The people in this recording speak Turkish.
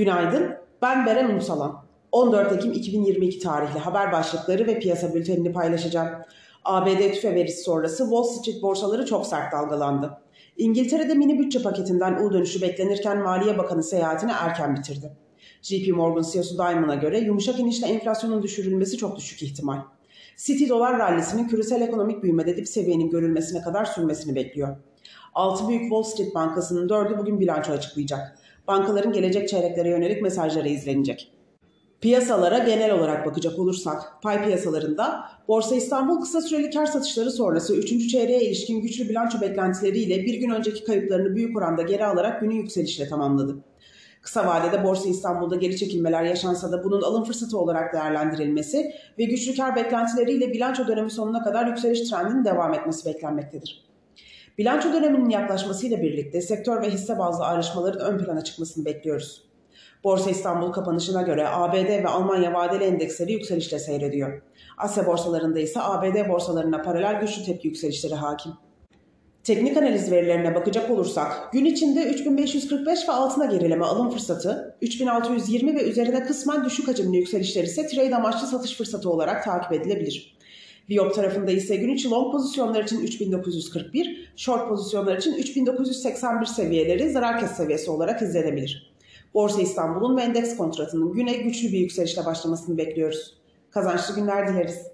Günaydın, ben Beren Unsalan. 14 Ekim 2022 tarihli haber başlıkları ve piyasa bültenini paylaşacağım. ABD tüfe verisi sonrası Wall Street borsaları çok sert dalgalandı. İngiltere'de mini bütçe paketinden U dönüşü beklenirken Maliye Bakanı seyahatini erken bitirdi. JP Morgan CEO'su Diamond'a göre yumuşak inişle enflasyonun düşürülmesi çok düşük ihtimal. City dolar rallisinin küresel ekonomik büyümede dip seviyenin görülmesine kadar sürmesini bekliyor. 6 büyük Wall Street Bankası'nın 4'ü bugün bilanço açıklayacak. Bankaların gelecek çeyreklere yönelik mesajları izlenecek. Piyasalara genel olarak bakacak olursak, pay piyasalarında Borsa İstanbul kısa süreli kar satışları sonrası 3. çeyreğe ilişkin güçlü bilanço beklentileriyle bir gün önceki kayıplarını büyük oranda geri alarak günü yükselişle tamamladı. Kısa vadede Borsa İstanbul'da geri çekilmeler yaşansa da bunun alım fırsatı olarak değerlendirilmesi ve güçlü kar beklentileriyle bilanço dönemi sonuna kadar yükseliş trendinin devam etmesi beklenmektedir. Bilanço döneminin yaklaşmasıyla birlikte sektör ve hisse bazlı ayrışmaların ön plana çıkmasını bekliyoruz. Borsa İstanbul kapanışına göre ABD ve Almanya vadeli endeksleri yükselişle seyrediyor. Asya borsalarında ise ABD borsalarına paralel güçlü tepki yükselişleri hakim. Teknik analiz verilerine bakacak olursak gün içinde 3545 ve altına gerileme alım fırsatı, 3620 ve üzerine kısmen düşük hacimli yükselişler ise trade amaçlı satış fırsatı olarak takip edilebilir. Viyop tarafında ise gün içi long pozisyonlar için 3941, short pozisyonlar için 3981 seviyeleri zarar kes seviyesi olarak izlenebilir. Borsa İstanbul'un ve endeks kontratının güne güçlü bir yükselişle başlamasını bekliyoruz. Kazançlı günler dileriz.